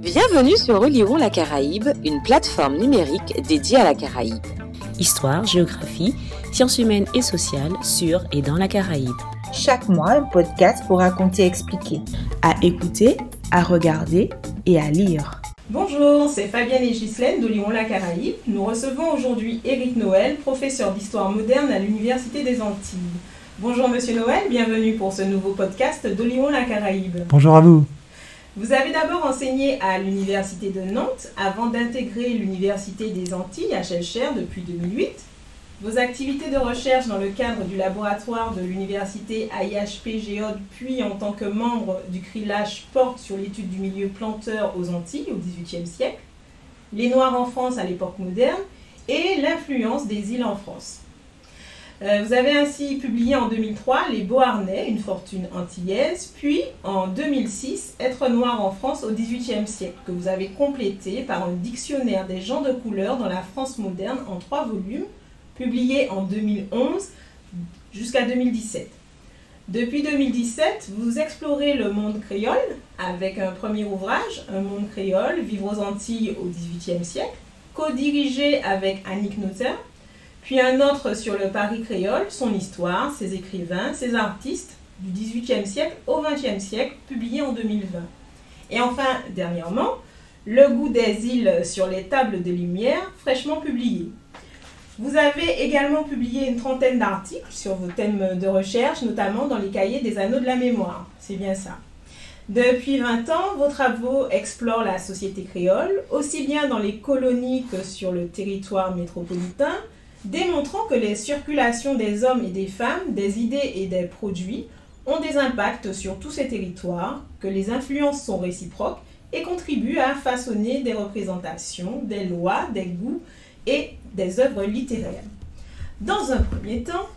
Bienvenue sur Relirons la Caraïbe, une plateforme numérique dédiée à la Caraïbe. Histoire, géographie, sciences humaines et sociales sur et dans la Caraïbe. Chaque mois, un podcast pour raconter et expliquer. À écouter, à regarder et à lire. Bonjour, c'est Fabienne et Ghislaine de Lyon-la Caraïbe. Nous recevons aujourd'hui Éric Noël, professeur d'histoire moderne à l'Université des Antilles. Bonjour Monsieur Noël, bienvenue pour ce nouveau podcast de Lyon-la Caraïbe. Bonjour à vous. Vous avez d'abord enseigné à l'Université de Nantes avant d'intégrer l'Université des Antilles à Schellcher depuis 2008. Vos activités de recherche dans le cadre du laboratoire de l'université AIHP Géode, puis en tant que membre du CRILAGE, portent sur l'étude du milieu planteur aux Antilles au XVIIIe siècle, les Noirs en France à l'époque moderne et l'influence des îles en France. Euh, vous avez ainsi publié en 2003 Les Beauharnais, une fortune antillaise, puis en 2006 Être noir en France au XVIIIe siècle, que vous avez complété par un dictionnaire des gens de couleur dans la France moderne en trois volumes publié en 2011 jusqu'à 2017. Depuis 2017, vous explorez le monde créole avec un premier ouvrage, Un monde créole, Vivre aux Antilles au XVIIIe siècle, co-dirigé avec Annick Noter, puis un autre sur le Paris créole, son histoire, ses écrivains, ses artistes du XVIIIe siècle au XXe siècle, publié en 2020. Et enfin, dernièrement, Le goût des îles sur les tables de lumière, fraîchement publié. Vous avez également publié une trentaine d'articles sur vos thèmes de recherche, notamment dans les cahiers des anneaux de la mémoire. C'est bien ça. Depuis 20 ans, vos travaux explorent la société créole, aussi bien dans les colonies que sur le territoire métropolitain, démontrant que les circulations des hommes et des femmes, des idées et des produits ont des impacts sur tous ces territoires, que les influences sont réciproques et contribuent à façonner des représentations, des lois, des goûts et des œuvres littéraires. Dans un premier temps,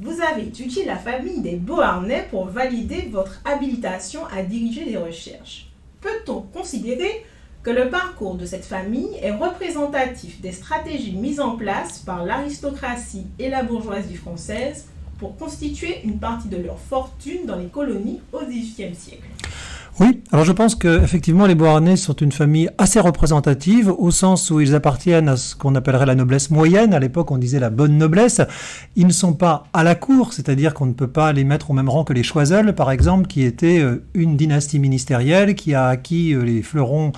vous avez étudié la famille des Beauharnais pour valider votre habilitation à diriger des recherches. Peut-on considérer que le parcours de cette famille est représentatif des stratégies mises en place par l'aristocratie et la bourgeoisie française pour constituer une partie de leur fortune dans les colonies au XVIIIe siècle oui, alors je pense que effectivement les Beauharnais sont une famille assez représentative au sens où ils appartiennent à ce qu'on appellerait la noblesse moyenne. À l'époque, on disait la bonne noblesse. Ils ne sont pas à la cour, c'est-à-dire qu'on ne peut pas les mettre au même rang que les Choiseul, par exemple, qui était euh, une dynastie ministérielle qui a acquis euh, les fleurons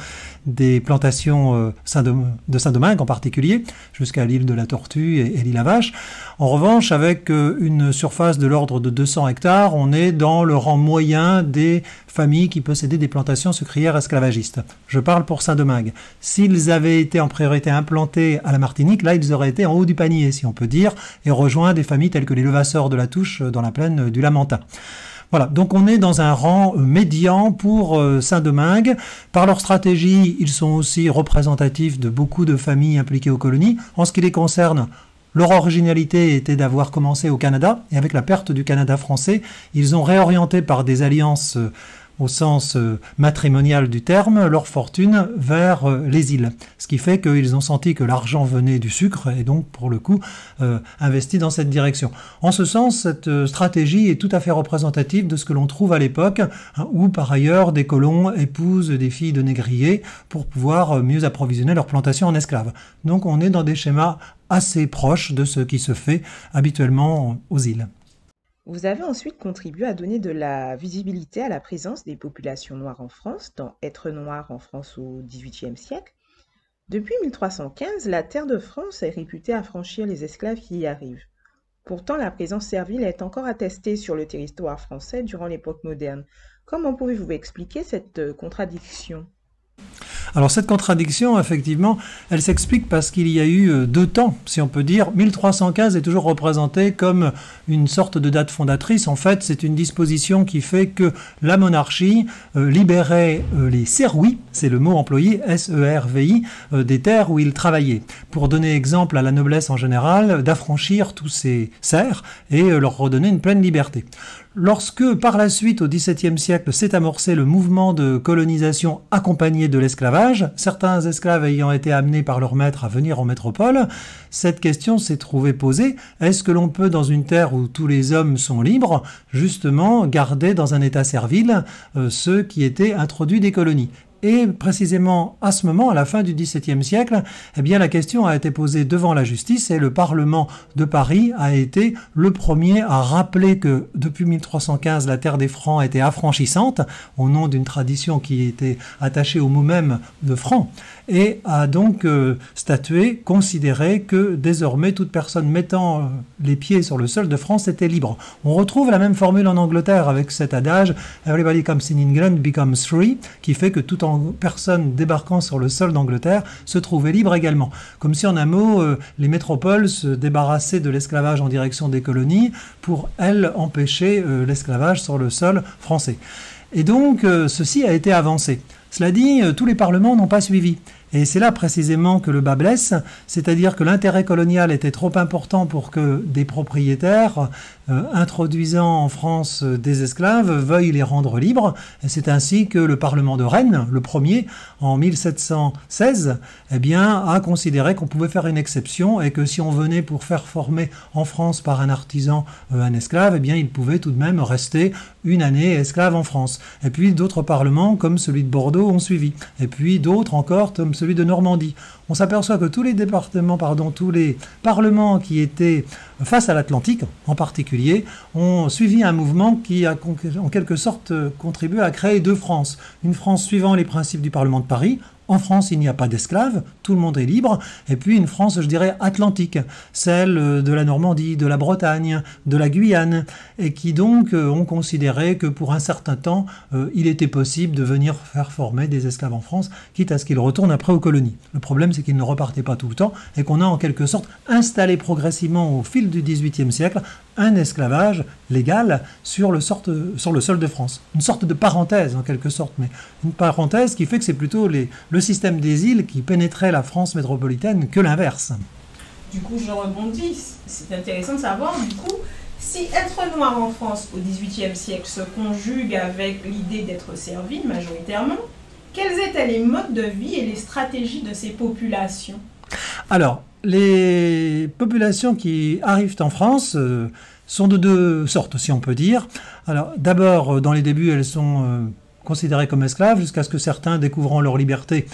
des plantations euh, de Saint-Domingue en particulier, jusqu'à l'île de la Tortue et, l'île à Vache. En revanche, avec euh, une surface de l'ordre de 200 hectares, on est dans le rang moyen des familles qui possédaient des plantations sucrières esclavagistes. Je parle pour Saint-Domingue. S'ils avaient été en priorité implantés à la Martinique, là, ils auraient été en haut du panier, si on peut dire, et rejoint des familles telles que les Levasseurs de la Touche dans la plaine du Lamentin. Voilà, donc on est dans un rang euh, médian pour euh, Saint-Domingue. Par leur stratégie, ils sont aussi représentatifs de beaucoup de familles impliquées aux colonies. En ce qui les concerne, leur originalité était d'avoir commencé au Canada, et avec la perte du Canada français, ils ont réorienté par des alliances euh, au sens euh, matrimonial du terme, leur fortune vers euh, les îles. Ce qui fait qu'ils ont senti que l'argent venait du sucre et donc, pour le coup, euh, investi dans cette direction. En ce sens, cette stratégie est tout à fait représentative de ce que l'on trouve à l'époque, hein, où par ailleurs des colons épousent des filles de négriers pour pouvoir mieux approvisionner leur plantation en esclaves. Donc on est dans des schémas assez proches de ce qui se fait habituellement aux îles. Vous avez ensuite contribué à donner de la visibilité à la présence des populations noires en France, dans Être noir en France au XVIIIe siècle. Depuis 1315, la terre de France est réputée affranchir les esclaves qui y arrivent. Pourtant, la présence servile est encore attestée sur le territoire français durant l'époque moderne. Comment pouvez-vous expliquer cette euh, contradiction? Alors cette contradiction, effectivement, elle s'explique parce qu'il y a eu euh, deux temps, si on peut dire. 1315 est toujours représenté comme une sorte de date fondatrice. En fait, c'est une disposition qui fait que la monarchie euh, libérait euh, les servis, c'est le mot employé, S-E-R-V-I, des terres où ils travaillaient. Pour donner exemple à la noblesse en général, d'affranchir tous ces serfs et leur redonner une pleine liberté. Lorsque, par la suite, au XVIIe siècle, s'est amorcé le mouvement de colonisation accompagné de l'esclavage, certains esclaves ayant été amenés par leur maître à venir en métropole, cette question s'est trouvée posée. Est-ce que l'on peut, dans une terre où tous les hommes sont libres, justement garder dans un état servile euh, ceux qui étaient introduits des colonies? Et précisément à ce moment, à la fin du XVIIe siècle, eh bien la question a été posée devant la justice et le Parlement de Paris a été le premier à rappeler que depuis 1315, la terre des Francs était affranchissante, au nom d'une tradition qui était attachée au mot même de franc, et a donc euh, statué, considéré que désormais toute personne mettant euh, les pieds sur le sol de France était libre. On retrouve la même formule en Angleterre avec cet adage Everybody comes in England becomes free, qui fait que toute personne débarquant sur le sol d'Angleterre se trouvait libre également. Comme si en un mot, euh, les métropoles se débarrassaient de l'esclavage en direction des colonies pour, elles, empêcher l'esclavage sur le sol français. Et donc, ceci a été avancé. Cela dit, tous les parlements n'ont pas suivi. Et c'est là précisément que le bas blesse, c'est-à-dire que l'intérêt colonial était trop important pour que des propriétaires euh, introduisant en France euh, des esclaves veuillent les rendre libres. C'est ainsi que le Parlement de Rennes, le premier, en 1716, eh bien, a considéré qu'on pouvait faire une exception et que si on venait pour faire former en France par un artisan euh, un esclave, eh bien, il pouvait tout de même rester une année esclave en France. Et puis d'autres parlements, comme celui de Bordeaux, ont suivi. Et puis d'autres encore, comme celui de Normandie. On s'aperçoit que tous les départements, pardon, tous les parlements qui étaient face à l'Atlantique en particulier, ont suivi un mouvement qui a en quelque sorte contribué à créer deux France. Une France suivant les principes du Parlement de Paris, en France, il n'y a pas d'esclaves, tout le monde est libre, et puis une France, je dirais, atlantique, celle euh, de la Normandie, de la Bretagne, de la Guyane, et qui donc euh, ont considéré que pour un certain temps, euh, il était possible de venir faire former des esclaves en France, quitte à ce qu'ils retournent après aux colonies. Le problème, c'est qu'ils ne repartaient pas tout le temps, et qu'on a en quelque sorte installé progressivement au fil du XVIIIe siècle un esclavage légal sur le, sur le sol de France. Une sorte de parenthèse en quelque sorte, mais une parenthèse qui fait que c'est plutôt les, le système des îles qui pénétrait la France métropolitaine que l'inverse. Du coup, je rebondis. C'est intéressant de savoir, du coup, si être noir en France au XVIIIe siècle se conjugue avec l'idée d'être servi majoritairement, quels étaient les modes de vie et les stratégies de ces populations? Alors, les populations qui arrivent en France euh, sont de deux sortes, si on peut dire. D'abord, euh, dans les débuts, elles sont euh, considérées comme esclaves, jusqu'à ce que certains, découvrant leur liberté,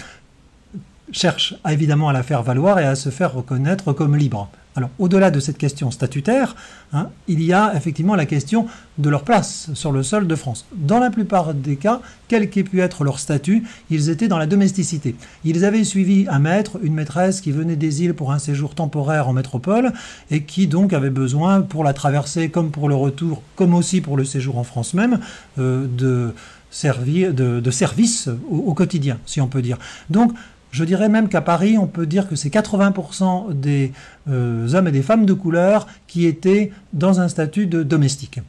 cherchent évidemment à la faire valoir et à se faire reconnaître comme libres. Alors, au-delà de cette question statutaire, hein, il y a effectivement la question de leur place sur le sol de France. Dans la plupart des cas, quel qu'ait pu être leur statut, ils étaient dans la domesticité. Ils avaient suivi un maître, une maîtresse qui venait des îles pour un séjour temporaire en métropole et qui donc avait besoin, pour la traversée comme pour le retour, comme aussi pour le séjour en France même, euh, de, servir, service au, au quotidien, si on peut dire. Donc, je dirais même qu'à Paris, on peut dire que c'est 80% des euh, hommes et des femmes de couleur qui étaient dans un statut de domestique.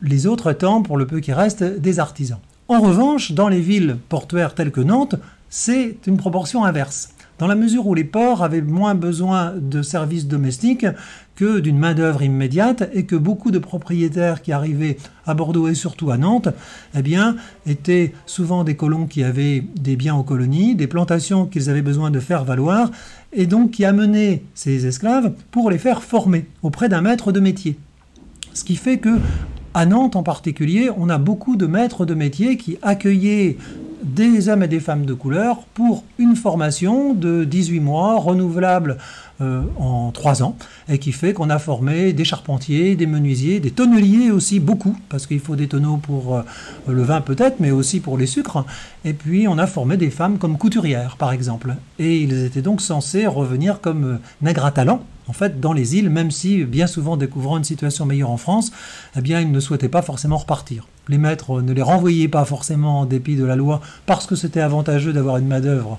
Les autres étant, pour le peu qui reste, des artisans. En revanche, dans les villes portuaires telles que Nantes, c'est une proportion inverse. Dans la mesure où les ports avaient moins besoin de services domestiques, que d'une main-d'œuvre immédiate et que beaucoup de propriétaires qui arrivaient à Bordeaux et surtout à Nantes, eh bien, étaient souvent des colons qui avaient des biens aux colonies, des plantations qu'ils avaient besoin de faire valoir et donc qui amenaient ces esclaves pour les faire former auprès d'un maître de métier. Ce qui fait que à Nantes en particulier, on a beaucoup de maîtres de métier qui accueillaient des hommes et des femmes de couleur pour une formation de 18 mois renouvelable en 3 ans et qui fait qu'on a formé des charpentiers, des menuisiers, des tonneliers aussi beaucoup parce qu'il faut des tonneaux pour euh, le vin peut-être mais aussi pour les sucres et puis on a formé des femmes comme couturières par exemple et ils étaient donc censés revenir comme euh, nègres à talent en fait, dans les îles, même si bien souvent découvrant une situation meilleure en France, eh bien, ils ne souhaitaient pas forcément repartir. Les maîtres ne les renvoyaient pas forcément en dépit de la loi parce que c'était avantageux d'avoir une main-d'œuvre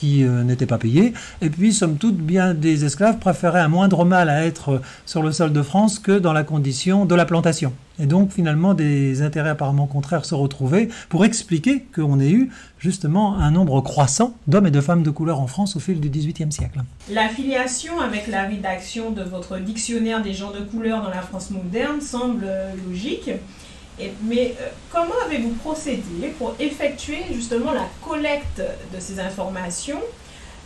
qui euh, n'était pas payée. Et puis, somme toute, bien des esclaves préféraient un moindre mal à être sur le sol de France que dans la condition de la plantation. Et donc, finalement, des intérêts apparemment contraires se retrouvaient pour expliquer qu'on ait eu justement un nombre croissant d'hommes et de femmes de couleur en France au fil du XVIIIe siècle. L'affiliation avec la rédaction de votre dictionnaire des gens de couleur dans la France moderne semble logique. Mais euh, comment avez-vous procédé pour effectuer justement la collecte de ces informations?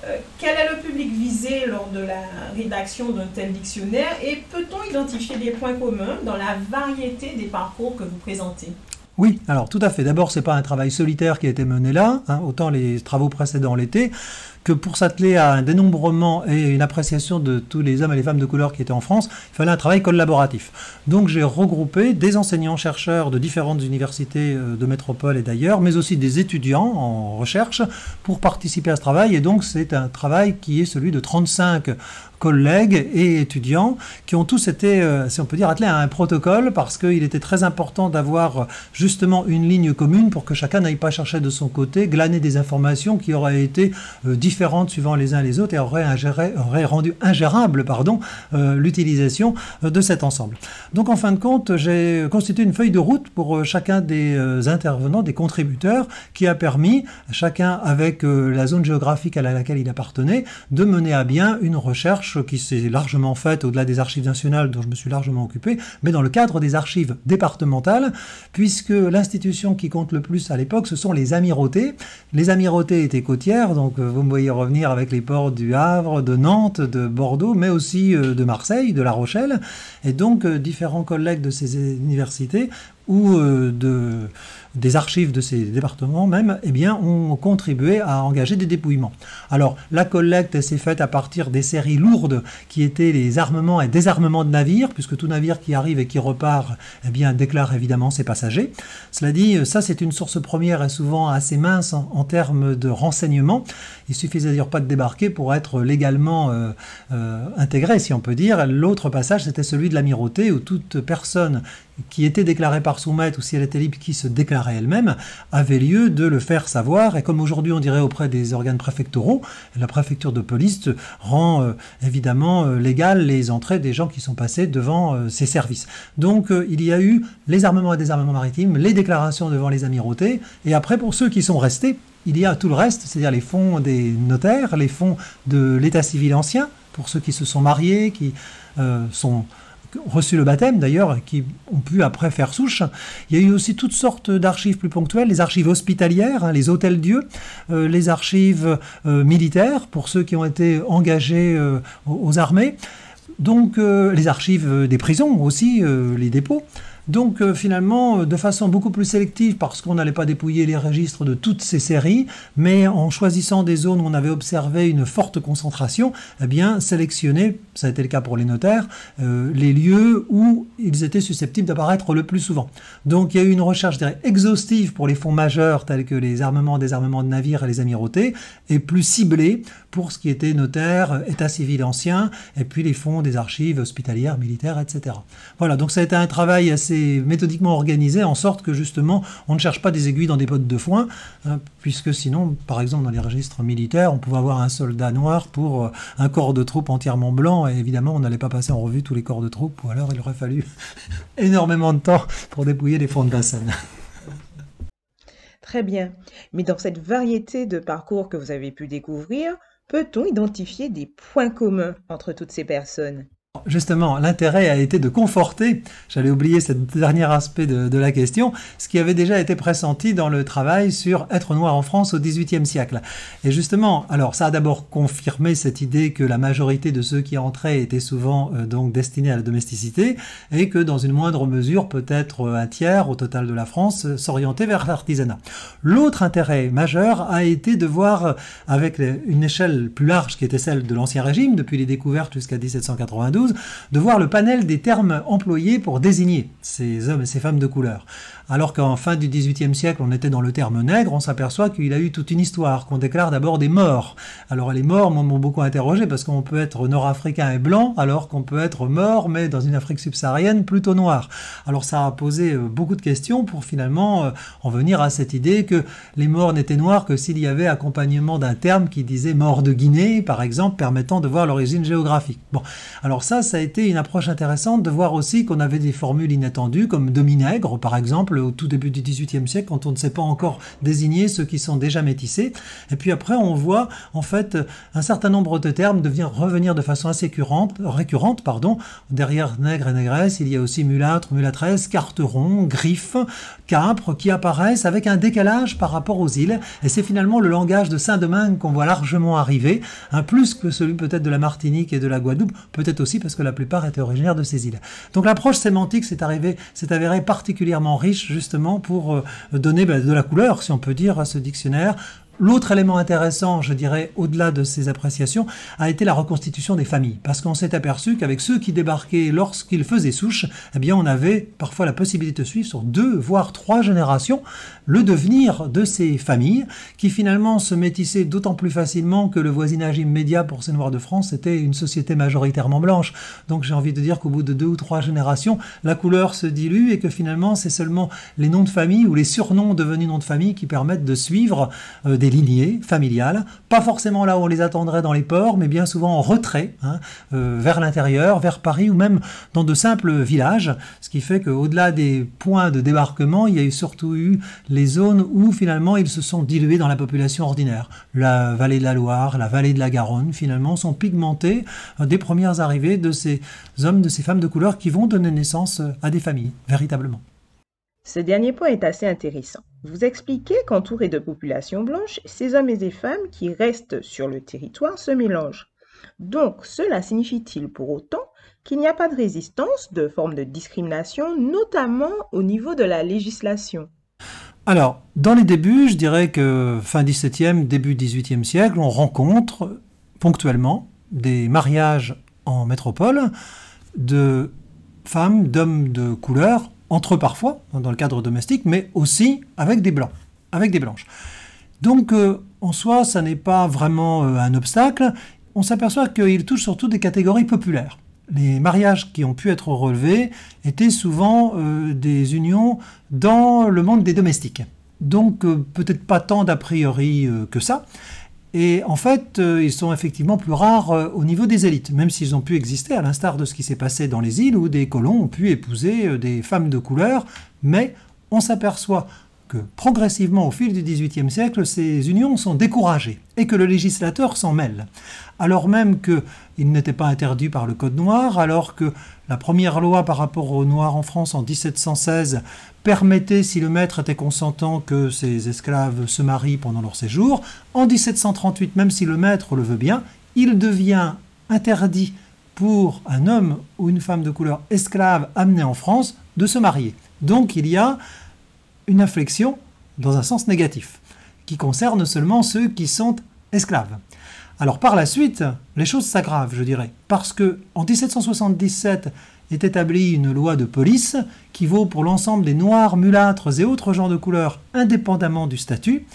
Euh, Quel est le public visé lors de la rédaction d'un tel dictionnaire? Et peut-on identifier des points communs dans la variété des parcours que vous présentez? Oui, alors tout à fait. D'abord, c'est pas un travail solitaire qui a été mené là, hein, autant les travaux précédents l'étaient, que pour s'atteler à un dénombrement et une appréciation de tous les hommes et les femmes de couleur qui étaient en France, il fallait un travail collaboratif. Donc j'ai regroupé des enseignants-chercheurs de différentes universités euh, de métropole et d'ailleurs, mais aussi des étudiants en recherche pour participer à ce travail. Et donc c'est un travail qui est celui de 35 collègues et étudiants qui ont tous été, euh, si on peut dire, attelés à un protocole parce qu'il était très important d'avoir euh, justement une ligne commune pour que chacun n'aille pas chercher de son côté, glaner des informations qui auraient été différentes différentes suivant les uns les autres et aurait, rendu ingérable pardon, euh, l'utilisation euh, de cet ensemble. Donc en fin de compte, j'ai constitué une feuille de route pour euh, chacun des intervenants, des contributeurs, qui a permis, chacun avec la zone géographique à laquelle il appartenait, de mener à bien une recherche qui s'est largement faite au-delà des archives nationales dont je me suis largement occupé, mais dans le cadre des archives départementales, puisque l'institution qui compte le plus à l'époque, ce sont les amirautés. Les amirautés étaient côtières, donc vous me voyez revenir avec les ports du Havre, de Nantes, de Bordeaux, mais aussi euh, de Marseille, de La Rochelle. Et donc, euh, différents collègues de ces universités ou euh, de, des archives de ces départements même, eh bien, ont contribué à engager des dépouillements. Alors, la collecte s'est faite à partir des séries lourdes qui étaient les armements et désarmements de navires, puisque tout navire qui arrive et qui repart, eh bien, déclare évidemment ses passagers. Cela dit, ça, c'est une source première et souvent assez mince en, termes de renseignements. Il suffisait d'ailleurs pas de débarquer pour être légalement euh, euh, intégré, si on peut dire. L'autre passage, c'était celui de l'amirauté, où toute personne qui était déclarée par soumettre ou si elle était libre qui se déclarait elle-même, avait lieu de le faire savoir. Et comme aujourd'hui on dirait auprès des organes préfectoraux, la préfecture de police rend euh, évidemment euh, légal les entrées des gens qui sont passés devant euh, ces services. Donc il y a eu les armements et désarmements maritimes, les déclarations devant les amirautés, et après pour ceux qui sont restés, il y a tout le reste, c'est-à-dire les fonds des notaires, les fonds de l'état civil ancien, pour ceux qui se sont mariés, qui sont reçu le baptême d'ailleurs, qui ont pu après faire souche. Il y a eu aussi toutes sortes d'archives plus ponctuelles, les archives hospitalières, hein, les hôtels Dieu, euh, les archives euh, militaires pour ceux qui ont été engagés euh, aux armées, donc les archives des prisons aussi, les dépôts. Donc euh, finalement, euh, de façon beaucoup plus sélective, parce qu'on n'allait pas dépouiller les registres de toutes ces séries, mais en choisissant des zones où on avait observé une forte concentration, eh bien sélectionner, ça a été le cas pour les notaires, euh, les lieux où ils étaient susceptibles d'apparaître le plus souvent. Donc il y a eu une recherche exhaustive pour les fonds majeurs tels que les armements, désarmements de navires et les amirautés, et plus ciblée pour ce qui était notaire, état civil ancien, et puis les fonds des archives hospitalières, militaires, etc. Voilà, donc ça a été un travail assez méthodiquement organisé en sorte que justement on ne cherche pas des aiguilles dans des potes de foin, hein, puisque sinon, par exemple dans les registres militaires, on pouvait avoir un soldat noir pour euh, un corps de troupes entièrement blanc, et évidemment on n'allait pas passer en revue tous les corps de troupes, ou alors il aurait fallu énormément de temps pour dépouiller les fonds de bassin. Très bien. Mais dans cette variété de parcours que vous avez pu découvrir, peut-on identifier des points communs entre toutes ces personnes? Justement, l'intérêt a été de conforter, j'allais oublier ce dernier aspect de, la question, ce qui avait déjà été pressenti dans le travail sur être noir en France au XVIIIe siècle. Et justement, alors ça a d'abord confirmé cette idée que la majorité de ceux qui entraient étaient souvent euh, donc destinés à la domesticité et que dans une moindre mesure, peut-être un tiers au total de la France euh, s'orientait vers l'artisanat. L'autre intérêt majeur a été de voir euh, avec une échelle plus large qui était celle de l'Ancien Régime, depuis les découvertes jusqu'à 1792, de voir le panel des termes employés pour désigner ces hommes et ces femmes de couleur alors qu'en fin du XVIIIe siècle, on était dans le terme nègre, on s'aperçoit qu'il a eu toute une histoire, qu'on déclare d'abord des morts. Alors les morts m'ont beaucoup interrogé parce qu'on peut être nord-africain et blanc, alors qu'on peut être mort, mais dans une Afrique subsaharienne plutôt noire. Alors ça a posé euh, beaucoup de questions pour finalement euh, en venir à cette idée que les morts n'étaient noirs que s'il y avait accompagnement d'un terme qui disait mort de Guinée, par exemple, permettant de voir l'origine géographique. Bon, alors ça, ça a été une approche intéressante de voir aussi qu'on avait des formules inattendues, comme demi-nègre, par exemple, au tout début du XVIIIe siècle, quand on ne sait pas encore désigner ceux qui sont déjà métissés. Et puis après, on voit en fait un certain nombre de termes devenir revenir de façon assez récurrente, récurrente pardon. Derrière nègre et négresse, il y a aussi mulâtre, mulâtresse, carteron, griffe, capre qui apparaissent avec un décalage par rapport aux îles. Et c'est finalement le langage de Saint-Domingue qu'on voit largement arriver, un plus que celui peut-être de la Martinique et de la Guadeloupe, peut-être aussi parce que la plupart étaient originaires de ces îles. Donc l'approche sémantique s'est avérée particulièrement riche justement pour euh, donner ben, de la couleur, si on peut dire, à ce dictionnaire, L'autre élément intéressant, je dirais, au-delà de ces appréciations, a été la reconstitution des familles. Parce qu'on s'est aperçu qu'avec ceux qui débarquaient lorsqu'ils faisaient souche, eh bien, on avait parfois la possibilité de suivre sur deux, voire trois générations, le devenir de ces familles, qui finalement se métissaient d'autant plus facilement que le voisinage immédiat pour ces Noirs de France était une société majoritairement blanche. Donc j'ai envie de dire qu'au bout de deux ou trois générations, la couleur se dilue et que finalement, c'est seulement les noms de famille ou les surnoms devenus noms de famille qui permettent de suivre euh, des lignées familiales, pas forcément là où on les attendrait dans les ports, mais bien souvent en retrait, hein, euh, vers l'intérieur, vers Paris ou même dans de simples villages, ce qui fait qu'au-delà des points de débarquement, il y a eu surtout eu les zones où finalement ils se sont dilués dans la population ordinaire. La vallée de la Loire, la vallée de la Garonne, finalement, sont pigmentés euh, des premières arrivées de ces hommes, de ces femmes de couleur qui vont donner naissance à des familles, véritablement. Ce dernier point est assez intéressant. Vous expliquez qu'entourés de populations blanches, ces hommes et ces femmes qui restent sur le territoire se mélangent. Donc, cela signifie-t-il pour autant qu'il n'y a pas de résistance, de forme de discrimination, notamment au niveau de la législation? Alors, dans les débuts, je dirais que fin 17e, début 18e siècle, on rencontre ponctuellement des mariages en métropole de femmes, d'hommes de couleur entre eux parfois, dans le cadre domestique, mais aussi avec des blancs, avec des blanches. Donc, euh, en soi, ça n'est pas vraiment euh, un obstacle. On s'aperçoit qu'il touche surtout des catégories populaires. Les mariages qui ont pu être relevés étaient souvent euh, des unions dans le monde des domestiques. Donc, peut-être pas tant d'a priori que ça. Et en fait, euh, ils sont effectivement plus rares euh, au niveau des élites, même s'ils ont pu exister, à l'instar de ce qui s'est passé dans les îles où des colons ont pu épouser euh, des femmes de couleur, mais on s'aperçoit progressivement au fil du XVIIIe siècle, ces unions sont découragées et que le législateur s'en mêle. Alors même qu'il n'était pas interdit par le Code noir, alors que la première loi par rapport aux Noirs en France en 1716 permettait, si le maître était consentant, que ses esclaves se marient pendant leur séjour. En 1738, même si le maître le veut bien, il devient interdit pour un homme ou une femme de couleur esclave amené en France de se marier. Donc il y a une inflexion dans un sens négatif, qui concerne seulement ceux qui sont esclaves. Alors par la suite, les choses s'aggravent, je dirais, parce que en 1777 est établie une loi de police qui vaut pour l'ensemble des noirs, mulâtres et autres gens de couleur indépendamment du statut,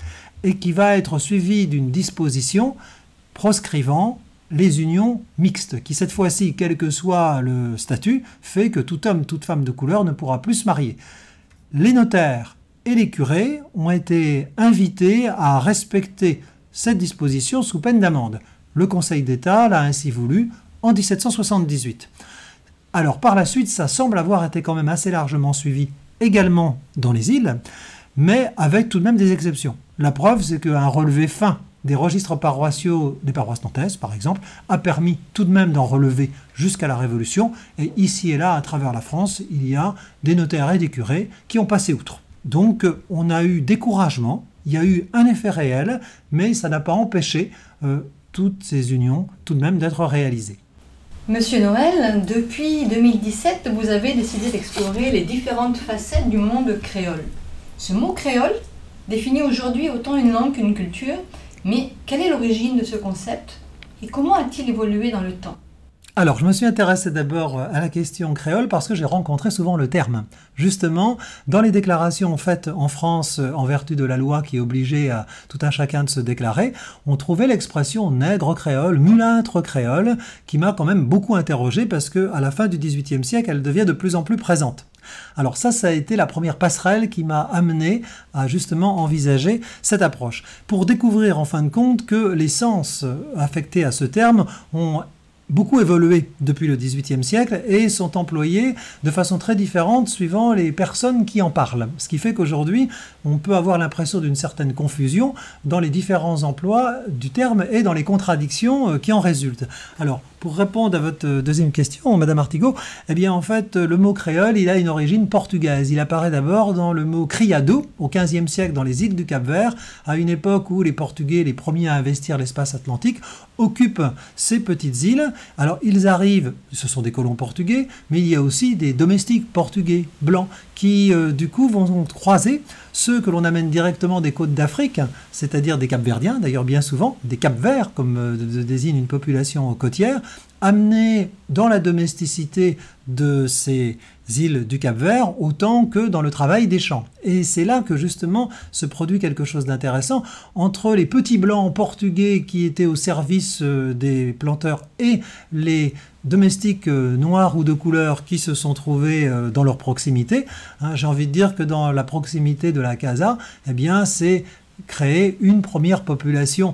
et qui va être suivie d'une disposition proscrivant les unions mixtes, qui cette fois-ci, quel que soit le statut, fait que tout homme, toute femme de couleur ne pourra plus se marier. Les notaires et les curés ont été invités à respecter cette disposition sous peine d'amende. Le Conseil d'État l'a ainsi voulu en 1778. Alors par la suite, ça semble avoir été quand même assez largement suivi également dans les îles, mais avec tout de même des exceptions. La preuve, c'est qu'un relevé fin des registres paroissiaux des paroisses nantaises, par exemple, a permis tout de même d'en relever jusqu'à la Révolution, et ici et là, à travers la France, il y a des notaires et des curés qui ont passé outre. Donc on a eu découragement, il y a eu un effet réel, mais ça n'a pas empêché euh, toutes ces unions tout de même d'être réalisées. Monsieur Noël, depuis 2017, vous avez décidé d'explorer les différentes facettes du monde créole. Ce mot créole définit aujourd'hui autant une langue qu'une culture, mais quelle est l'origine de ce concept et comment a-t-il évolué dans le temps? Alors, je me suis intéressé d'abord à la question créole parce que j'ai rencontré souvent le terme. Justement, dans les déclarations faites en France en vertu de la loi qui obligeait à tout un chacun de se déclarer, on trouvait l'expression nègre créole, mulâtre créole, qui m'a quand même beaucoup interrogé parce que à la fin du XVIIIe siècle, elle devient de plus en plus présente. Alors ça, ça a été la première passerelle qui m'a amené à justement envisager cette approche, pour découvrir en fin de compte que les sens affectés à ce terme ont beaucoup évolué depuis le XVIIIe siècle et sont employés de façon très différente suivant les personnes qui en parlent. Ce qui fait qu'aujourd'hui, on peut avoir l'impression d'une certaine confusion dans les différents emplois du terme et dans les contradictions euh, qui en résultent. Alors, pour répondre à votre euh, deuxième question, Madame Artigot, eh bien en fait, le mot créole, il a une origine portugaise. Il apparaît d'abord dans le mot criado au XVe siècle dans les îles du Cap-Vert, à une époque où les Portugais, les premiers à investir l'espace atlantique, occupent ces petites îles. Alors ils arrivent, ce sont des colons portugais, mais il y a aussi des domestiques portugais blancs qui euh, du coup vont croiser ceux que l'on amène directement des côtes d'Afrique, c'est-à-dire des Capverdiens, d'ailleurs bien souvent, des Cap-Verts, comme euh, désigne une population côtière, amenés dans la domesticité de ces îles du Cap-Vert autant que dans le travail des champs. Et c'est là que justement se produit quelque chose d'intéressant entre les petits blancs portugais qui étaient au service euh, des planteurs et les domestiques euh, noirs ou de couleur qui se sont trouvés euh, dans leur proximité. Hein, j'ai envie de dire que dans la proximité de la casa, eh bien c'est créer une première population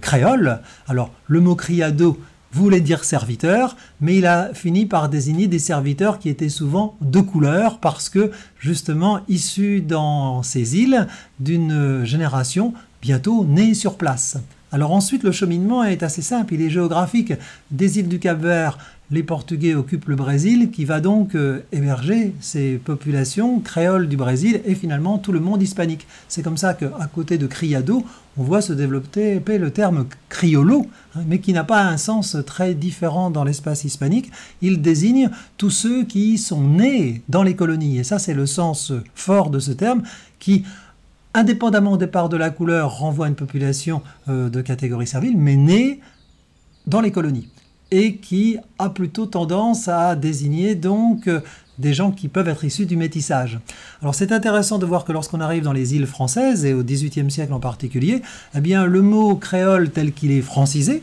créole. Alors le mot criado voulait dire serviteur, mais il a fini par désigner des serviteurs qui étaient souvent de couleur parce que justement issus dans ces îles d'une génération bientôt née sur place. Alors ensuite, le cheminement est assez simple, il est géographique. Des îles du Cap-Vert les Portugais occupent le Brésil, qui va donc euh, héberger ces populations créoles du Brésil et finalement tout le monde hispanique. C'est comme ça qu'à côté de criado, on voit se développer le terme criollo, hein, mais qui n'a pas un sens très différent dans l'espace hispanique. Il désigne tous ceux qui sont nés dans les colonies. Et ça, c'est le sens fort de ce terme qui indépendamment au départ de la couleur, renvoie une population euh, de catégorie servile, mais née dans les colonies et qui a plutôt tendance à désigner donc euh, des gens qui peuvent être issus du métissage. Alors c'est intéressant de voir que lorsqu'on arrive dans les îles françaises, et au XVIIIe siècle en particulier, eh le mot créole tel qu'il est francisé,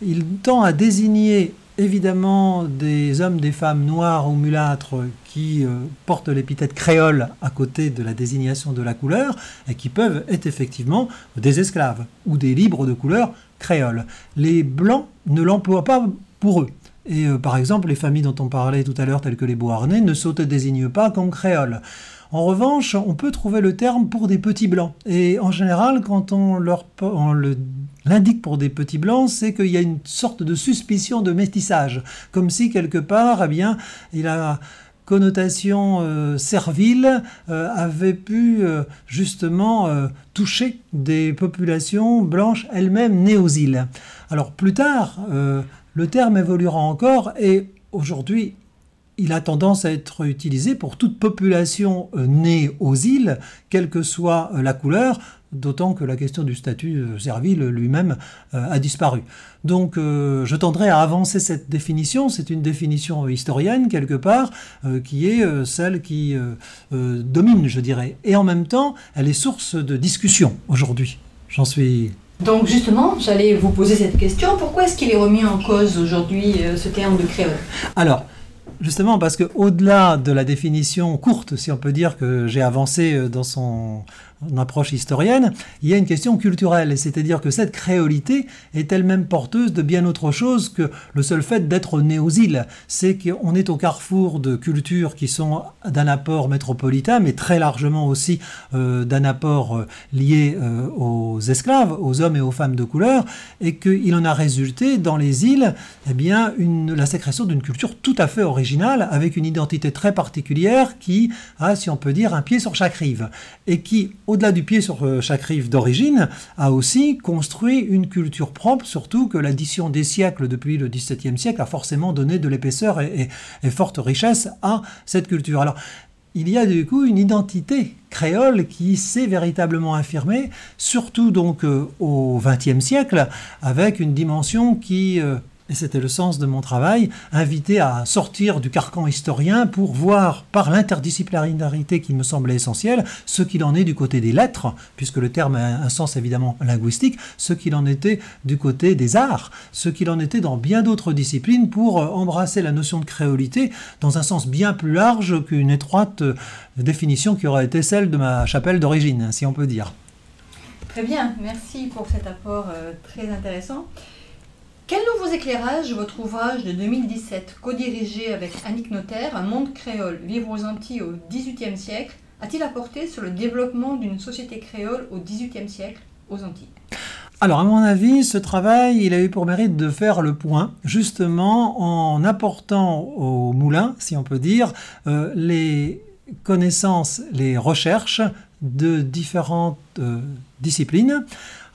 il tend à désigner évidemment des hommes, des femmes noirs ou mulâtres qui euh, portent l'épithète créole à côté de la désignation de la couleur et qui peuvent être effectivement des esclaves ou des libres de couleur créole. Les blancs ne l'emploient pas pour eux. Et euh, par exemple, les familles dont on parlait tout à l'heure, telles que les Beauharnais, ne s'autodésignent pas comme créoles. En revanche, on peut trouver le terme pour des petits blancs. Et en général, quand on, l'indique pour des petits blancs, c'est qu'il y a une sorte de suspicion de métissage. Comme si, quelque part, eh bien, il connotation euh, servile euh, avait pu justement toucher des populations blanches elles-mêmes nées aux îles. Alors plus tard, le terme évoluera encore et aujourd'hui, il a tendance à être utilisé pour toute population euh, née aux îles, quelle que soit euh, la couleur, d'autant que la question du statut euh, servile lui-même a disparu. Donc je tendrai à avancer cette définition, c'est une définition historienne quelque part, qui est celle qui domine, je dirais, et en même temps, elle est source de discussion aujourd'hui. J'en suis donc justement, j'allais vous poser cette question. Pourquoi est-ce qu'il est remis en cause aujourd'hui euh, ce terme de créole? Alors, justement parce que au-delà de la définition courte, si on peut dire que j'ai avancé euh, dans son approche historienne, il y a une question culturelle, c'est-à-dire que cette créolité est elle-même porteuse de bien autre chose que le seul fait d'être né aux îles. C'est qu'on est au carrefour de cultures qui sont d'un apport métropolitain, mais très largement aussi euh, d'un apport euh, lié euh, aux esclaves, aux hommes et aux femmes de couleur, et qu'il en a résulté dans les îles eh bien, une, la sécrétion d'une culture tout à fait originale, avec une identité très particulière qui a, si on peut dire, un pied sur chaque rive, et qui, au-delà du pied sur euh, chaque rive d'origine, a aussi construit une culture propre, surtout que l'addition des siècles depuis le XVIIe siècle a forcément donné de l'épaisseur et, forte richesse à cette culture. Alors, il y a du coup une identité créole qui s'est véritablement affirmée, surtout donc euh, au XXe siècle, avec une dimension qui euh, et c'était le sens de mon travail, invité à sortir du carcan historien pour voir par l'interdisciplinarité qui me semblait essentielle ce qu'il en est du côté des lettres, puisque le terme a un sens évidemment linguistique, ce qu'il en était du côté des arts, ce qu'il en était dans bien d'autres disciplines pour embrasser la notion de créolité dans un sens bien plus large qu'une étroite définition qui aurait été celle de ma chapelle d'origine, si on peut dire. Très bien, merci pour cet apport euh, très intéressant. Quel nouveau éclairage votre ouvrage de 2017, co-dirigé avec Annick Notaire, Un monde créole, vivre aux Antilles au XVIIIe siècle, a-t-il apporté sur le développement d'une société créole au XVIIIe siècle aux Antilles? Alors, à mon avis, ce travail, il a eu pour mérite de faire le point, justement en apportant au moulin, si on peut dire, euh, les connaissances, les recherches de différentes euh, disciplines.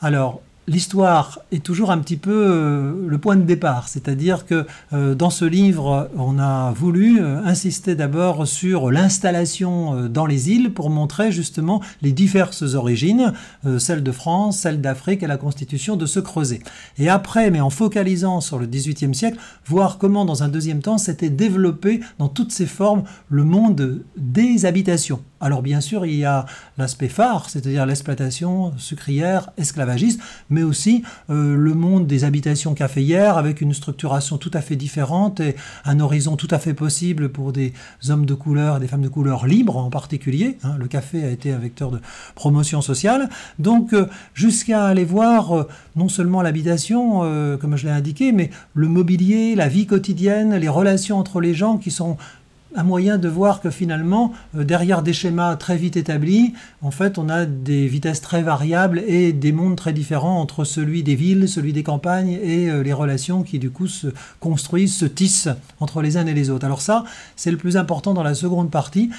Alors, l'histoire est toujours un petit peu euh, le point de départ, c'est-à-dire que euh, dans ce livre, on a voulu euh, insister d'abord sur l'installation dans les îles pour montrer justement les diverses origines, celle de France, celle d'Afrique et la constitution de ce creuset. Et après, mais en focalisant sur le XVIIIe siècle, voir comment dans un deuxième temps s'était développé dans toutes ses formes le monde des habitations. Alors bien sûr, il y a l'aspect phare, c'est-à-dire l'exploitation sucrière, esclavagiste, mais aussi euh, le monde des habitations caféières avec une structuration tout à fait différente et un horizon tout à fait possible pour des hommes de couleur et des femmes de couleur libres en particulier. Hein. le café a été un vecteur de promotion sociale. Donc euh, jusqu'à aller voir euh, non seulement l'habitation, comme je l'ai indiqué, mais le mobilier, la vie quotidienne, les relations entre les gens qui sont un moyen de voir que finalement, euh, derrière des schémas très vite établis, en fait, on a des vitesses très variables et des mondes très différents entre celui des villes, celui des campagnes et euh, les relations qui du coup se construisent, se tissent entre les uns et les autres. Alors ça, c'est le plus important dans la seconde partie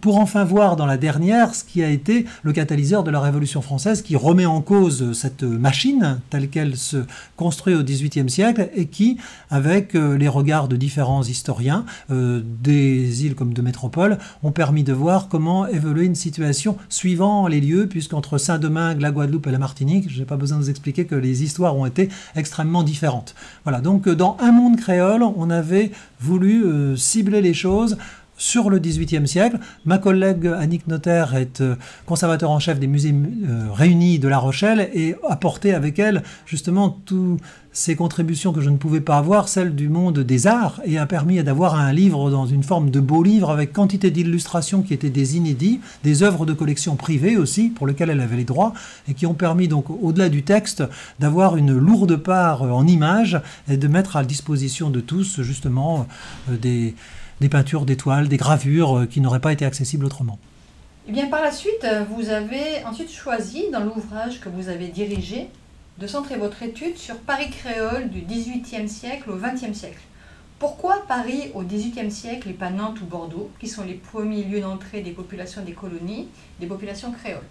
pour enfin voir dans la dernière ce qui a été le catalyseur de la Révolution française qui remet en cause cette machine telle qu'elle se construit au XVIIIe siècle et qui, avec euh, les regards de différents historiens euh, des îles comme de métropole, ont permis de voir comment évoluer une situation suivant les lieux, puisqu'entre Saint-Domingue, la Guadeloupe et la Martinique, je n'ai pas besoin de vous expliquer que les histoires ont été extrêmement différentes. Voilà, donc euh, dans un monde créole, on avait voulu cibler les choses sur le XVIIIe siècle. Ma collègue Annick Notaire est euh, conservateur en chef des musées euh, réunis de La Rochelle et a porté avec elle justement toutes ces contributions que je ne pouvais pas avoir, celles du monde des arts, et a permis d'avoir un livre dans une forme de beau livre avec quantité d'illustrations qui étaient des inédits, des œuvres de collection privées aussi, pour lesquelles elle avait les droits, et qui ont permis donc, au-delà du texte, d'avoir une lourde part en images et de mettre à disposition de tous justement euh, des des peintures, des toiles, des gravures euh, qui n'auraient pas été accessibles autrement. Et eh bien, par la suite, euh, vous avez ensuite choisi, dans l'ouvrage que vous avez dirigé, de centrer votre étude sur Paris créole du XVIIIe siècle au XXe siècle. Pourquoi Paris au XVIIIe siècle et pas Nantes ou Bordeaux, qui sont les premiers lieux d'entrée des populations des colonies, des populations créoles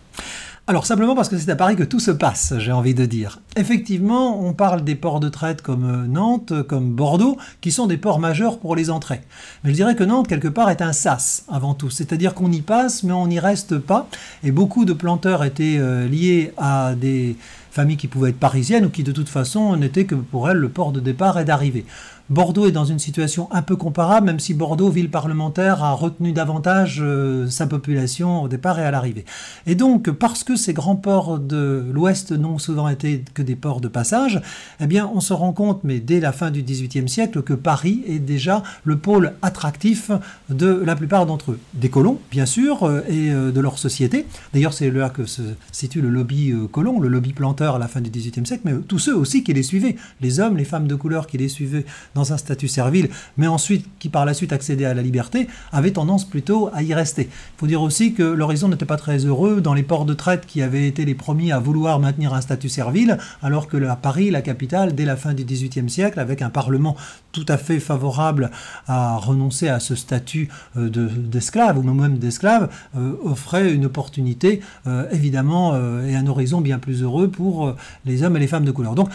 alors simplement parce que c'est à Paris que tout se passe, j'ai envie de dire. Effectivement, on parle des ports de traite comme euh, Nantes, comme Bordeaux, qui sont des ports majeurs pour les entrées. Mais je dirais que Nantes, quelque part, est un sas avant tout. C'est-à-dire qu'on y passe, mais on n'y reste pas. Et beaucoup de planteurs étaient euh, liés à des familles qui pouvaient être parisiennes ou qui de toute façon n'étaient que pour elles le port de départ et d'arrivée. Bordeaux est dans une situation un peu comparable, même si Bordeaux, ville parlementaire, a retenu davantage euh, sa population au départ et à l'arrivée. Et donc, parce que ces grands ports de l'Ouest n'ont souvent été que des ports de passage, eh bien, on se rend compte, mais dès la fin du XVIIIe siècle, que Paris est déjà le pôle attractif de la plupart d'entre eux. Des colons, bien sûr, euh, et euh, de leur société. D'ailleurs, c'est là que se situe le lobby colon, le lobby planteur à la fin du XVIIIe siècle, mais tous ceux aussi qui les suivaient, les hommes, les femmes de couleur qui les suivaient dans un statut servile, mais ensuite qui par la suite accédaient à la liberté, avaient tendance plutôt à y rester. Il faut dire aussi que l'horizon n'était pas très heureux dans les ports de traite qui avaient été les premiers à vouloir maintenir un statut servile, alors que à Paris, la capitale, dès la fin du XVIIIe siècle, avec un parlement tout à fait favorable à renoncer à ce statut euh, d'esclave, ou même d'esclave, euh, offrait une opportunité, euh, évidemment, et un horizon bien plus heureux pour les hommes et les femmes de couleur. Donc,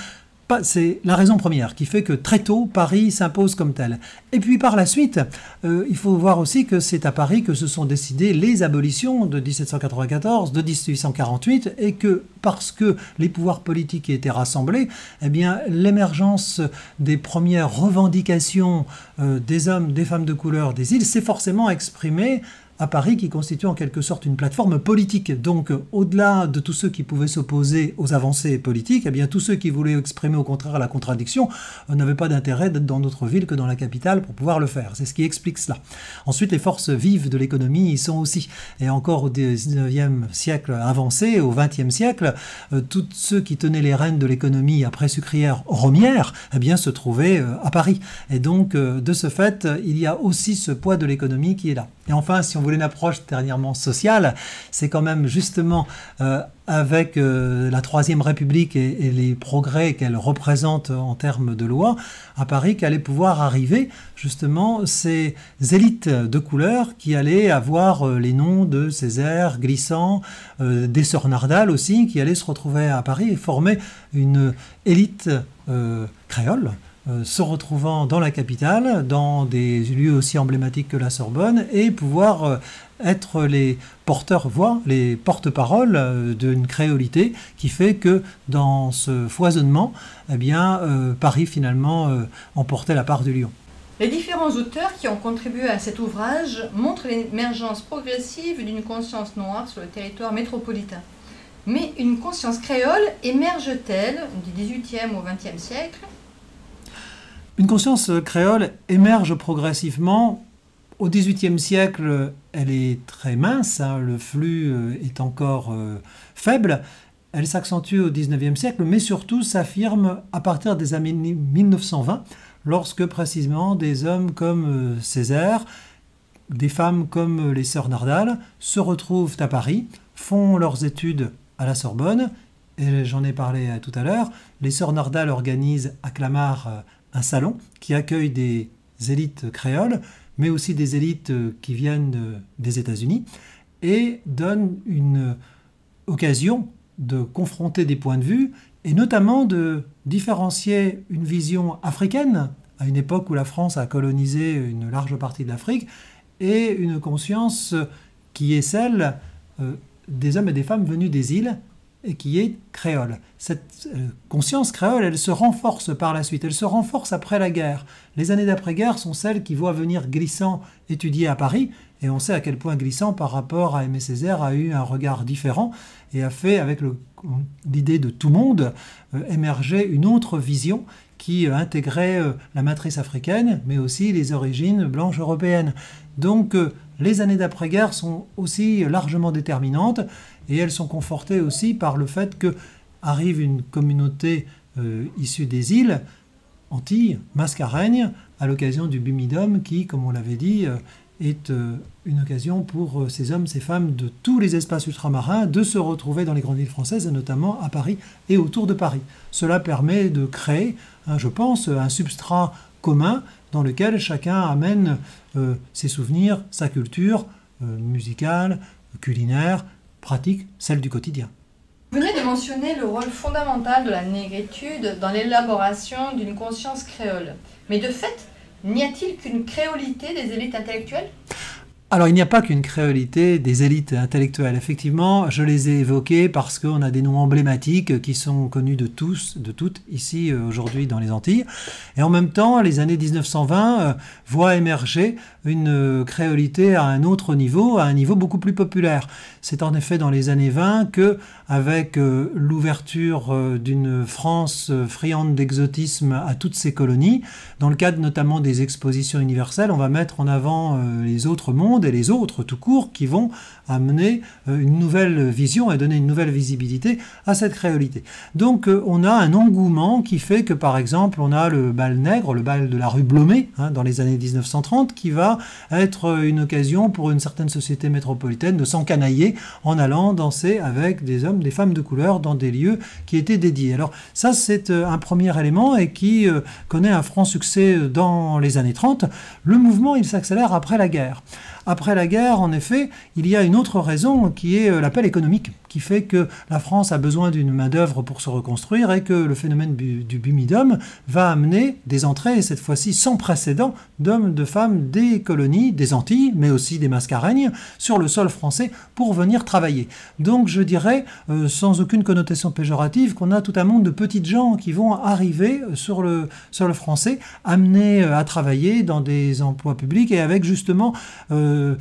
c'est la raison première qui fait que très tôt, Paris s'impose comme tel. Et puis par la suite, euh, il faut voir aussi que c'est à Paris que se sont décidées les abolitions de 1794, de 1848, et que parce que les pouvoirs politiques étaient rassemblés, eh bien l'émergence des premières revendications euh, des hommes, des femmes de couleur des îles s'est forcément exprimée à Paris qui constitue en quelque sorte une plateforme politique. Donc, au-delà de tous ceux qui pouvaient s'opposer aux avancées politiques, eh bien, tous ceux qui voulaient exprimer au contraire la contradiction euh, n'avaient pas d'intérêt d'être dans notre ville que dans la capitale pour pouvoir le faire. C'est ce qui explique cela. Ensuite, les forces vives de l'économie y sont aussi. Et encore au 19e siècle avancé, au 20e siècle, euh, tous ceux qui tenaient les rênes de l'économie après sucrière romière, eh bien, se trouvaient euh, à Paris. Et donc, de ce fait, il y a aussi ce poids de l'économie qui est là. Et enfin, si on voulait une approche dernièrement sociale, c'est quand même justement euh, avec euh, la Troisième République et, les progrès qu'elle représente en termes de loi à Paris qu'allaient pouvoir arriver justement ces élites de couleur qui allaient avoir euh, les noms de Césaire, Glissant, des sœurs Nardal aussi, qui allaient se retrouver à Paris et former une élite créole euh, se retrouvant dans la capitale, dans des lieux aussi emblématiques que la Sorbonne, et pouvoir euh, être les porteurs-voix, les porte-paroles euh, d'une créolité qui fait que dans ce foisonnement, eh Paris finalement emportait la part du lion. Les différents auteurs qui ont contribué à cet ouvrage montrent l'émergence progressive d'une conscience noire sur le territoire métropolitain. Mais une conscience créole émerge-t-elle du XVIIIe au XXe siècle? Une conscience créole émerge progressivement. Au XVIIIe siècle, elle est très mince, hein, le flux euh, est encore euh, faible. Elle s'accentue au XIXe siècle, mais surtout s'affirme à partir des années 1920, lorsque précisément des hommes comme euh, Césaire, des femmes comme les sœurs Nardal se retrouvent à Paris, font leurs études à la Sorbonne, et j'en ai parlé tout à l'heure. Les sœurs Nardal organisent à Clamart un salon qui accueille des élites créoles, mais aussi des élites euh, qui viennent des États-Unis, et donne une occasion de confronter des points de vue, et notamment de différencier une vision africaine, à une époque où la France a colonisé une large partie de l'Afrique, et une conscience qui est celle euh, des hommes et des femmes venus des îles et qui est créole. Cette euh, conscience créole, elle se renforce par la suite, elle se renforce après la guerre. Les années d'après-guerre sont celles qui voient venir Glissant étudier à Paris, et on sait à quel point Glissant, par rapport à Aimé Césaire, a eu un regard différent et a fait, avec l'idée de tout monde, euh, émerger une autre vision qui euh, intégrait la matrice africaine, mais aussi les origines blanches européennes. Donc les années d'après-guerre sont aussi largement déterminantes et elles sont confortées aussi par le fait que arrive une communauté euh, issue des îles, Antilles, Mascareigne, à l'occasion du Bumidum, qui, comme on l'avait dit, euh, est euh, une occasion pour ces hommes, ces femmes de tous les espaces ultramarins de se retrouver dans les grandes villes françaises, et notamment à Paris et autour de Paris. Cela permet de créer, hein, je pense, un substrat commun dans lequel chacun amène ses souvenirs, sa culture musicale, culinaire, pratique, celle du quotidien. Vous venez de mentionner le rôle fondamental de la négritude dans l'élaboration d'une conscience créole. Mais de fait, n'y a-t-il qu'une créolité des élites intellectuelles? Alors il n'y a pas qu'une créolité des élites intellectuelles. Effectivement, je les ai évoquées parce qu'on a des noms emblématiques qui sont connus de tous, de toutes, ici euh, aujourd'hui dans les Antilles. Et en même temps, les années 1920 euh, voient émerger une euh, créolité à un autre niveau, à un niveau beaucoup plus populaire. C'est en effet dans les années 20 que, avec l'ouverture d'une France friande d'exotisme à toutes ses colonies, dans le cadre notamment des expositions universelles, on va mettre en avant les autres mondes et les autres tout court qui vont amener euh, une nouvelle vision et donner une nouvelle visibilité à cette créolité. Donc euh, on a un engouement qui fait que par exemple on a le bal nègre, le bal de la rue Blomet hein, dans les années 1930 qui va être une occasion pour une certaine société métropolitaine de s'encanailler en allant danser avec des hommes, des femmes de couleur dans des lieux qui étaient dédiés. Alors ça c'est euh, un premier élément et qui connaît un franc succès dans les années 30. Le mouvement il s'accélère après la guerre. Après la guerre, en effet, il y a une autre raison qui est euh, l'appel économique qui fait que la France a besoin d'une main-d'œuvre pour se reconstruire et que le phénomène du bumidum va amener des entrées, cette fois-ci sans précédent, d'hommes, de femmes des colonies, des Antilles, mais aussi des Mascareignes, sur le sol français pour venir travailler. Donc je dirais, euh, sans aucune connotation péjorative, qu'on a tout un monde de petites gens qui vont arriver sur le sol français, amenés euh, à travailler dans des emplois publics et avec justement euh,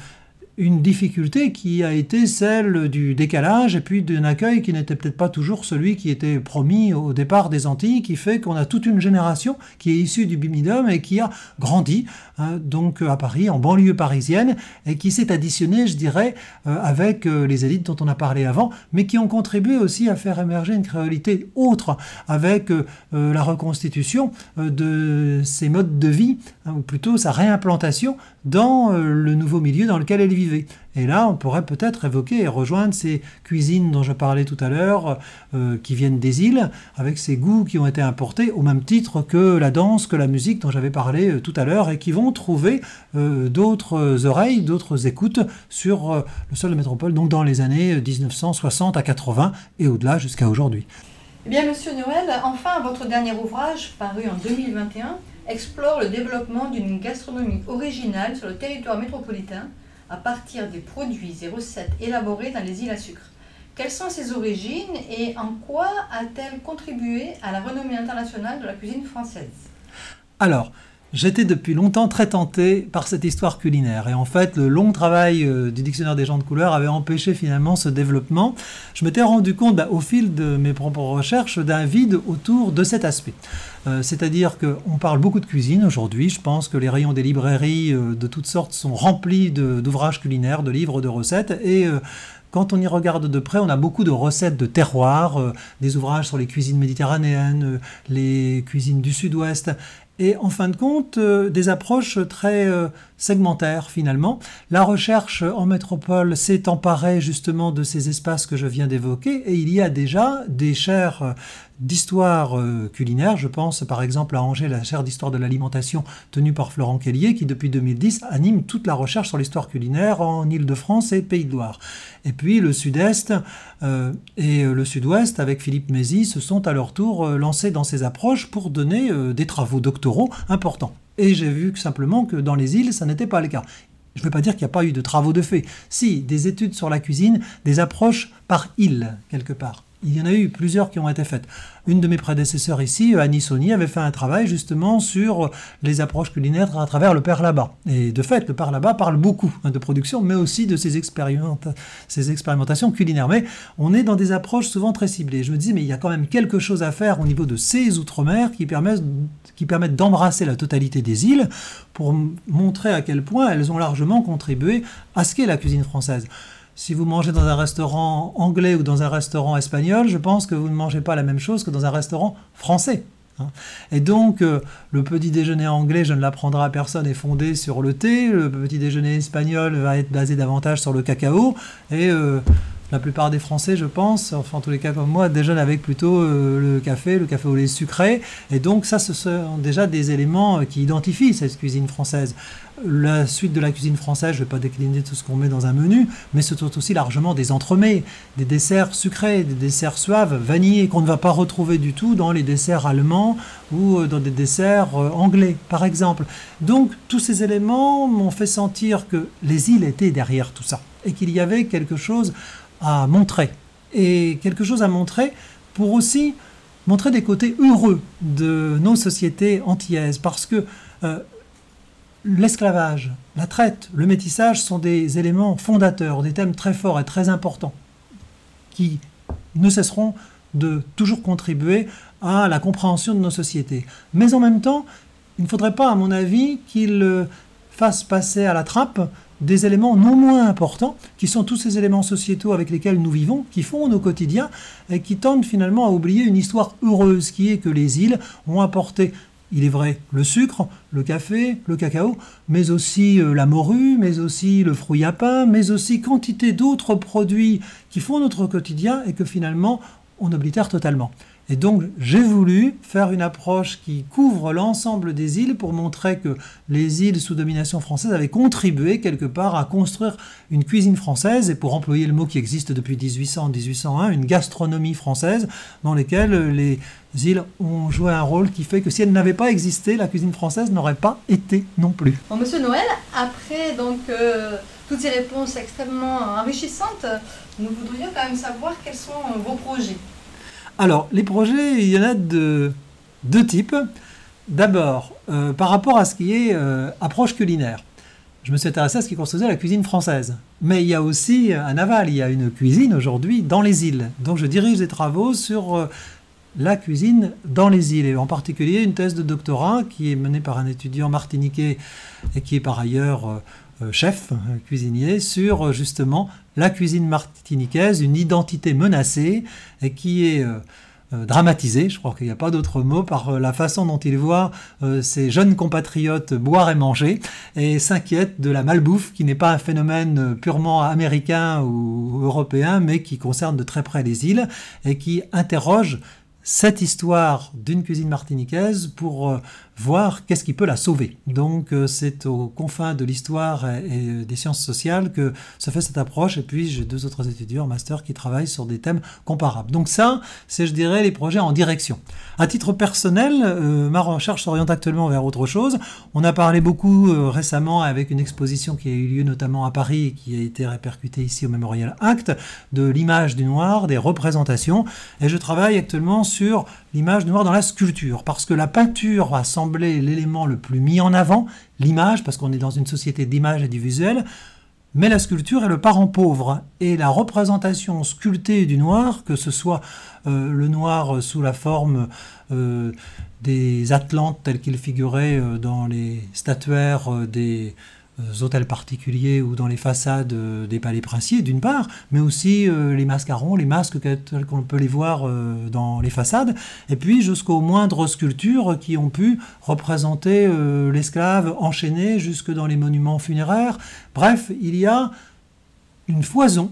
une difficulté qui a été celle du décalage et puis d'un accueil qui n'était peut-être pas toujours celui qui était promis au départ des Antilles, qui fait qu'on a toute une génération qui est issue du Bimidum et qui a grandi hein, donc à Paris, en banlieue parisienne, et qui s'est additionné, je dirais, euh, avec euh, les élites dont on a parlé avant, mais qui ont contribué aussi à faire émerger une créolité autre avec euh, la reconstitution de ces modes de vie, hein, ou plutôt sa réimplantation dans le nouveau milieu dans lequel elle vivait. Et là, on pourrait peut-être évoquer et rejoindre ces cuisines dont je parlais tout à l'heure, euh, qui viennent des îles, avec ces goûts qui ont été importés au même titre que la danse, que la musique dont j'avais parlé euh, tout à l'heure, et qui vont trouver euh, d'autres oreilles, d'autres écoutes sur le sol de métropole, donc dans les années 1960 à 80 et au-delà jusqu'à aujourd'hui. Eh bien, Monsieur Noël, enfin, votre dernier ouvrage, paru en 2021, explore le développement d'une gastronomie originale sur le territoire métropolitain à partir des produits et recettes élaborés dans les îles à sucre. Quelles sont ses origines et en quoi a-t-elle contribué à la renommée internationale de la cuisine française? J'étais depuis longtemps très tenté par cette histoire culinaire. Et en fait, le long travail euh, du dictionnaire des gens de couleur avait empêché finalement ce développement. Je m'étais rendu compte bah, au fil de mes propres recherches d'un vide autour de cet aspect. Euh, c'est-à-dire qu'on parle beaucoup de cuisine aujourd'hui. Je pense que les rayons des librairies euh, de toutes sortes sont remplis d'ouvrages culinaires, de livres de recettes. Et quand on y regarde de près, on a beaucoup de recettes de terroir, des ouvrages sur les cuisines méditerranéennes, les cuisines du sud-ouest et en fin de compte euh, des approches très euh, segmentaires finalement. La recherche en métropole s'est emparée justement de ces espaces que je viens d'évoquer et il y a déjà des chaires euh, d'histoire culinaire. Je pense par exemple à Angers, la chaire d'histoire de l'alimentation tenue par Florent Kellier qui depuis 2010 anime toute la recherche sur l'histoire culinaire en Ile-de-France et Pays de Loire. Et puis le sud-est et le sud-ouest avec Philippe Mézy se sont à leur tour lancés dans ces approches pour donner des travaux doctoraux importants. Et j'ai vu simplement que dans les îles, ça n'était pas le cas. Je ne veux pas dire qu'il n'y a pas eu de travaux de fait. Si, des études sur la cuisine, des approches par île, quelque part. Il y en a eu plusieurs qui ont été faites. Une de mes prédécesseurs ici, Annie Sony, avait fait un travail justement sur les approches culinaires à travers le père là-bas. Et de fait, le père là-bas parle beaucoup hein, de production, mais aussi de ses, ses expérimentations culinaires. Mais on est dans des approches souvent très ciblées. Je me disais, mais il y a quand même quelque chose à faire au niveau de ces outre-mer qui permettent d'embrasser la totalité des îles pour montrer à quel point elles ont largement contribué à ce qu'est la cuisine française. Si vous mangez dans un restaurant anglais ou dans un restaurant espagnol, je pense que vous ne mangez pas la même chose que dans un restaurant français. Hein. Et donc, euh, le petit déjeuner anglais, je ne l'apprendrai à personne, est fondé sur le thé. Le petit déjeuner espagnol va être basé davantage sur le cacao. Et euh, la plupart des Français, je pense, enfin en tous les cas comme moi, déjeunent avec plutôt euh, le café, le café au lait sucré. Et donc ça, ce sont déjà des éléments euh, qui identifient cette cuisine française. La suite de la cuisine française, je ne vais pas décliner tout ce qu'on met dans un menu, mais ce sont aussi largement des entremets, des desserts sucrés, des desserts suaves, vanillés, qu'on ne va pas retrouver du tout dans les desserts allemands ou euh, dans des desserts anglais, par exemple. Donc tous ces éléments m'ont fait sentir que les îles étaient derrière tout ça et qu'il y avait quelque chose à montrer. Et quelque chose à montrer pour aussi montrer des côtés heureux de nos sociétés antillaises. Parce que euh, l'esclavage, la traite, le métissage sont des éléments fondateurs, des thèmes très forts et très importants qui ne cesseront de toujours contribuer à la compréhension de nos sociétés. Mais en même temps, il ne faudrait pas, à mon avis, qu'ils fassent passer à la trappe des éléments non moins importants, qui sont tous ces éléments sociétaux avec lesquels nous vivons, qui font nos quotidiens, et qui tendent finalement à oublier une histoire heureuse, qui est que les îles ont apporté il est vrai, le sucre, le café, le cacao, mais aussi euh, la morue, mais aussi le fruit à pain, mais aussi quantité d'autres produits qui font notre quotidien et que finalement on oblitère totalement. Et donc j'ai voulu faire une approche qui couvre l'ensemble des îles pour montrer que les îles sous domination française avaient contribué quelque part à construire une cuisine française et pour employer le mot qui existe depuis 1800-1801, une gastronomie française dans laquelle les îles ont joué un rôle qui fait que si elles n'avaient pas existé, la cuisine française n'aurait pas été non plus. Monsieur Noël, après donc euh, toutes ces réponses extrêmement enrichissantes, nous voudrions quand même savoir quels sont vos projets. Alors, les projets, il y en a de deux types. D'abord, euh, par rapport à ce qui est euh, approche culinaire. je me suis intéressé à ce qui construisait la cuisine française. Mais il y a aussi un aval, il y a une cuisine aujourd'hui dans les îles. Donc je dirige des travaux sur euh, la cuisine dans les îles, et en particulier une thèse de doctorat qui est menée par un étudiant martiniquais et qui est par ailleurs euh, euh, chef cuisinier sur justement la cuisine martiniquaise, une identité menacée et qui est euh, dramatisé, je crois qu'il n'y a pas d'autre mot, par euh, la façon dont il voit euh, ses jeunes compatriotes boire et manger, et s'inquiète de la malbouffe, qui n'est pas un phénomène purement américain ou européen, mais qui concerne de très près les îles, et qui interroge cette histoire d'une cuisine martiniquaise pour voir qu'est-ce qui peut la sauver. Donc euh, c'est aux confins de l'histoire et, des sciences sociales que se fait cette approche. Et puis j'ai deux autres étudiants en master qui travaillent sur des thèmes comparables. Donc ça, c'est je dirais les projets en direction. À titre personnel, euh, ma recherche s'oriente actuellement vers autre chose. On a parlé beaucoup euh, récemment avec une exposition qui a eu lieu notamment à Paris et qui a été répercutée ici au Memorial Act de l'image du noir, des représentations. Et je travaille actuellement sur l'image noire dans la sculpture, parce que la peinture a semblé l'élément le plus mis en avant, l'image, parce qu'on est dans une société d'image et du visuel, mais la sculpture est le parent pauvre, et la représentation sculptée du noir, que ce soit euh, le noir sous la forme euh, des Atlantes tels qu'ils figuraient euh, dans les statuaires des hôtels particuliers ou dans les façades euh, des palais princiers, d'une part, mais aussi euh, les mascarons, les masques qu'on peut les voir dans les façades, et puis jusqu'aux moindres sculptures qui ont pu représenter l'esclave enchaîné jusque dans les monuments funéraires. Bref, il y a une foison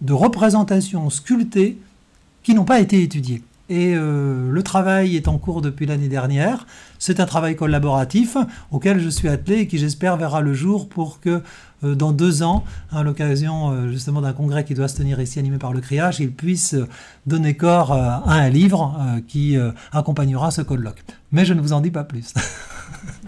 de représentations sculptées qui n'ont pas été étudiées. Et euh, le travail est en cours depuis l'année dernière. C'est un travail collaboratif auquel je suis attelé et qui j'espère verra le jour pour que euh, dans deux ans, à l'occasion euh, justement d'un congrès qui doit se tenir ici animé par le CRIAGE, il puisse donner corps à un livre qui accompagnera ce colloque. Mais je ne vous en dis pas plus.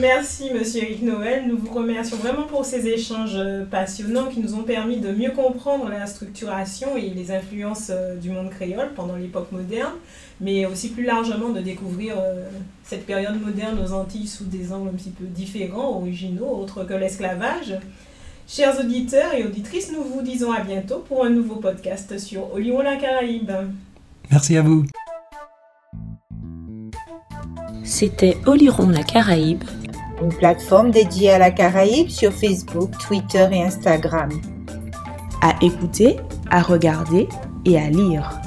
Merci, monsieur Eric Noël. Nous vous remercions vraiment pour ces échanges euh, passionnants qui nous ont permis de mieux comprendre la structuration et les influences euh, du monde créole pendant l'époque moderne, mais aussi plus largement de découvrir euh, cette période moderne aux Antilles sous des angles un petit peu différents, originaux, autres que l'esclavage. Chers auditeurs et auditrices, nous vous disons à bientôt pour un nouveau podcast sur Olion la Caraïbe. Merci à vous. C'était Oliron la Caraïbe une plateforme dédiée à la Caraïbe sur Facebook, Twitter et Instagram. À écouter, à regarder et à lire.